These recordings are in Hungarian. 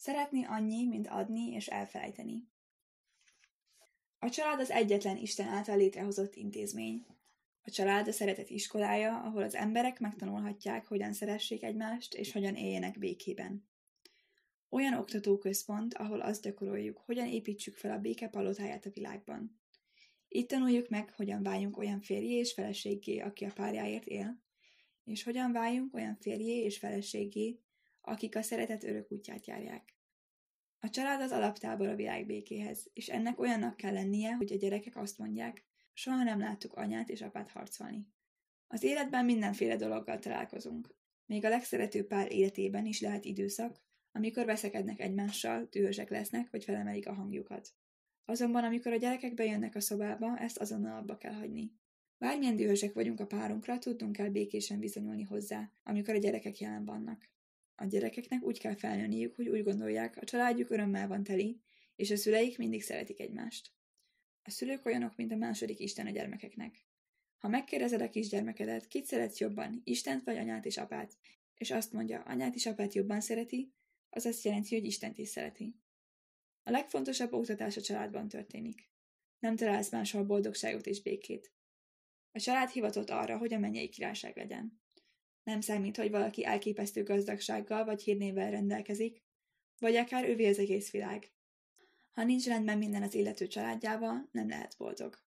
Szeretni annyi, mint adni és elfelejteni. A család az egyetlen Isten által létrehozott intézmény. A család a szeretet iskolája, ahol az emberek megtanulhatják, hogyan szeressék egymást, és hogyan éljenek békében. Olyan oktatóközpont, ahol azt gyakoroljuk, hogyan építsük fel a béke palotáját a világban. Itt tanuljuk meg, hogyan váljunk olyan férjé és feleségé, aki a párjáért él, és hogyan váljunk olyan férjé és feleségé, akik a szeretet örök útját járják. A család az alaptábor a világ békéhez, és ennek olyannak kell lennie, hogy a gyerekek azt mondják, soha nem láttuk anyát és apát harcolni. Az életben mindenféle dologgal találkozunk. Még a legszeretőbb pár életében is lehet időszak, amikor veszekednek egymással, dühösek lesznek, vagy felemelik a hangjukat. Azonban, amikor a gyerekek bejönnek a szobába, ezt azonnal abba kell hagyni. Bármilyen dühösek vagyunk a párunkra, tudnunk kell békésen viszonyulni hozzá, amikor a gyerekek jelen vannak. A gyerekeknek úgy kell felnőniük, hogy úgy gondolják, a családjuk örömmel van teli, és a szüleik mindig szeretik egymást. A szülők olyanok, mint a második Isten a gyermekeknek. Ha megkérdezed a kisgyermekedet, kit szeretsz jobban, Istent vagy anyát és apát, és azt mondja, anyát és apát jobban szereti, az azt jelenti, hogy Istent is szereti. A legfontosabb oktatás a családban történik. Nem találsz máshol boldogságot és békét. A család hivatott arra, hogy a mennyei királyság legyen. Nem számít, hogy valaki elképesztő gazdagsággal vagy hírnével rendelkezik, vagy akár ővé az egész világ. Ha nincs rendben minden az illető családjával, nem lehet boldog.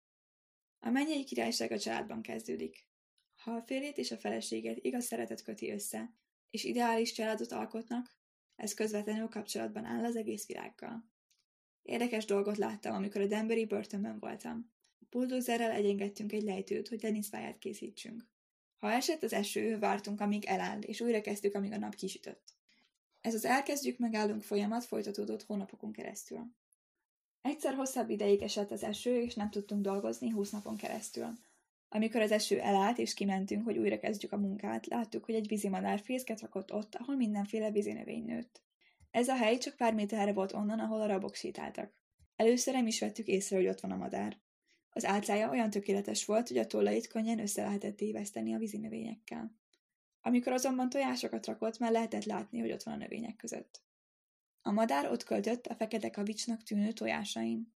A mennyei királyság a családban kezdődik. Ha a férjét és a feleséget igaz szeretet köti össze, és ideális családot alkotnak, ez közvetlenül kapcsolatban áll az egész világgal. Érdekes dolgot láttam, amikor a Denveri börtönben voltam. Buldozerrel egyengedtünk egy lejtőt, hogy teniszpályát készítsünk. Ha esett az eső, vártunk, amíg eláll, és újra kezdtük, amíg a nap kisütött. Ez az elkezdjük, megállunk folyamat folytatódott hónapokon keresztül. Egyszer hosszabb ideig esett az eső, és nem tudtunk dolgozni húsz napon keresztül. Amikor az eső elállt, és kimentünk, hogy újra kezdjük a munkát, láttuk, hogy egy vízimadár fészket rakott ott, ahol mindenféle vízinövény nőtt. Ez a hely csak pár méterre volt onnan, ahol a rabok sétáltak. Először nem is vettük észre, hogy ott van a madár. Az álcája olyan tökéletes volt, hogy a tollait könnyen össze lehetett téveszteni a vízinövényekkel. Amikor azonban tojásokat rakott, már lehetett látni, hogy ott van a növények között. A madár ott költött a fekete kavicsnak tűnő tojásain.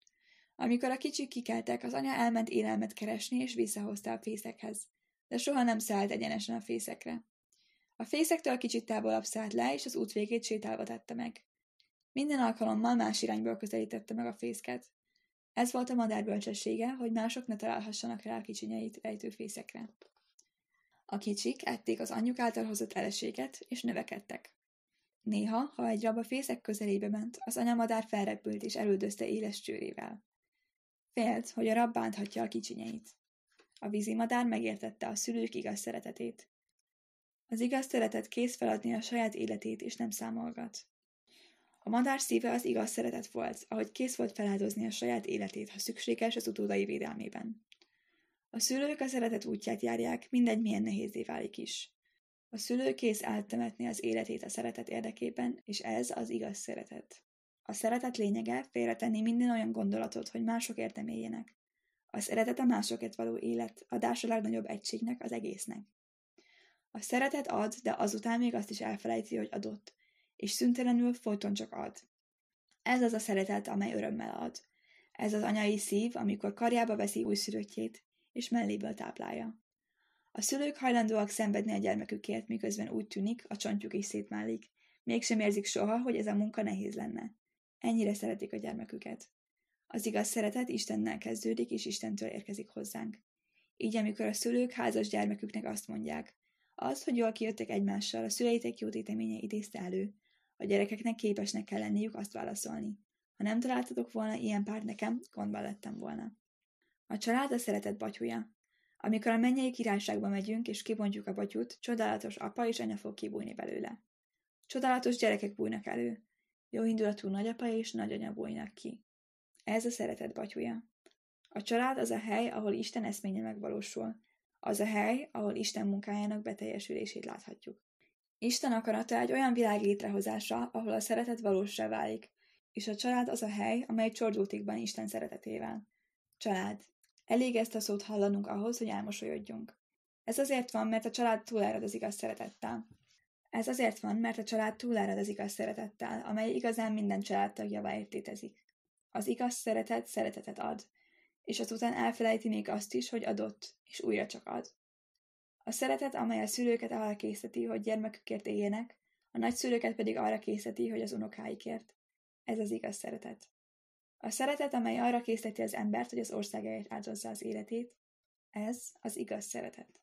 Amikor a kicsik kikeltek, az anya elment élelmet keresni, és visszahozta a fészekhez, de soha nem szállt egyenesen a fészekre. A fészektől kicsit távolabb szállt le, és az út végét sétálva tette meg. Minden alkalommal más irányból közelítette meg a fészket. Ez volt a madár bölcsessége, hogy mások ne találhassanak rá a kicsinyeit rejtő fészekre. A kicsik ették az anyjuk által hozott eleséget, és növekedtek. Néha, ha egy rab a fészek közelébe ment, az anyamadár felrepült és elődözte éles csőrével. Félt, hogy a rab bánthatja a kicsinyeit. A vízimadár megértette a szülők igaz szeretetét. Az igaz szeretet kész feladni a saját életét, és nem számolgat. A madár szíve az igaz szeretet volt, ahogy kész volt feláldozni a saját életét, ha szükséges az utódai védelmében. A szülők a szeretet útját járják, mindegy milyen nehézé válik is. A szülő kész eltemetni az életét a szeretet érdekében, és ez az igaz szeretet. A szeretet lényege félretenni minden olyan gondolatot, hogy mások értem éljenek. A szeretet a másokért való élet, adás a legnagyobb egységnek, az egésznek. A szeretet ad, de azután még azt is elfelejti, hogy adott, és szüntelenül folyton csak ad. Ez az a szeretet, amely örömmel ad. Ez az anyai szív, amikor karjába veszi újszülöttjét, és melléből táplálja. A szülők hajlandóak szenvedni a gyermekükért, miközben úgy tűnik, a csontjuk is szétmálik. Mégsem érzik soha, hogy ez a munka nehéz lenne. Ennyire szeretik a gyermeküket. Az igaz szeretet Istennel kezdődik, és Istentől érkezik hozzánk. Így, amikor a szülők házas gyermeküknek azt mondják, az, hogy jól kijöttek egymással, a szüleitek jó téteménye idézte elő. A gyerekeknek képesnek kell lenniük azt válaszolni. Ha nem találtatok volna ilyen párt nekem, gondban lettem volna. A család a szeretet batyúja. Amikor a mennyei királyságba megyünk, és kibontjuk a batyút, csodálatos apa és anya fog kibújni belőle. Csodálatos gyerekek bújnak elő. Jó indulatú nagyapa és nagyanya bújnak ki. Ez a szeretet batyúja. A család az a hely, ahol Isten eszménye megvalósul. Az a hely, ahol Isten munkájának beteljesülését láthatjuk. Isten akarata egy olyan világ létrehozása, ahol a szeretet valósra válik, és a család az a hely, amely csordultikban Isten szeretetével. Család. Elég ezt a szót hallanunk ahhoz, hogy elmosolyodjunk. Ez azért van, mert a család túlárad az igaz szeretettel. Ez azért van, mert a család túlárad az igaz szeretettel, amely igazán minden családtagjavá értétezik. Az igaz szeretet szeretetet ad, és azután elfelejti még azt is, hogy adott, és újra csak ad. A szeretet, amely a szülőket arra készíti, hogy gyermekükért éljenek, a nagyszülőket pedig arra készíti, hogy az unokáikért. Ez az igaz szeretet. A szeretet, amely arra készíteti az embert, hogy az országáért áldozza az életét, ez az igaz szeretet.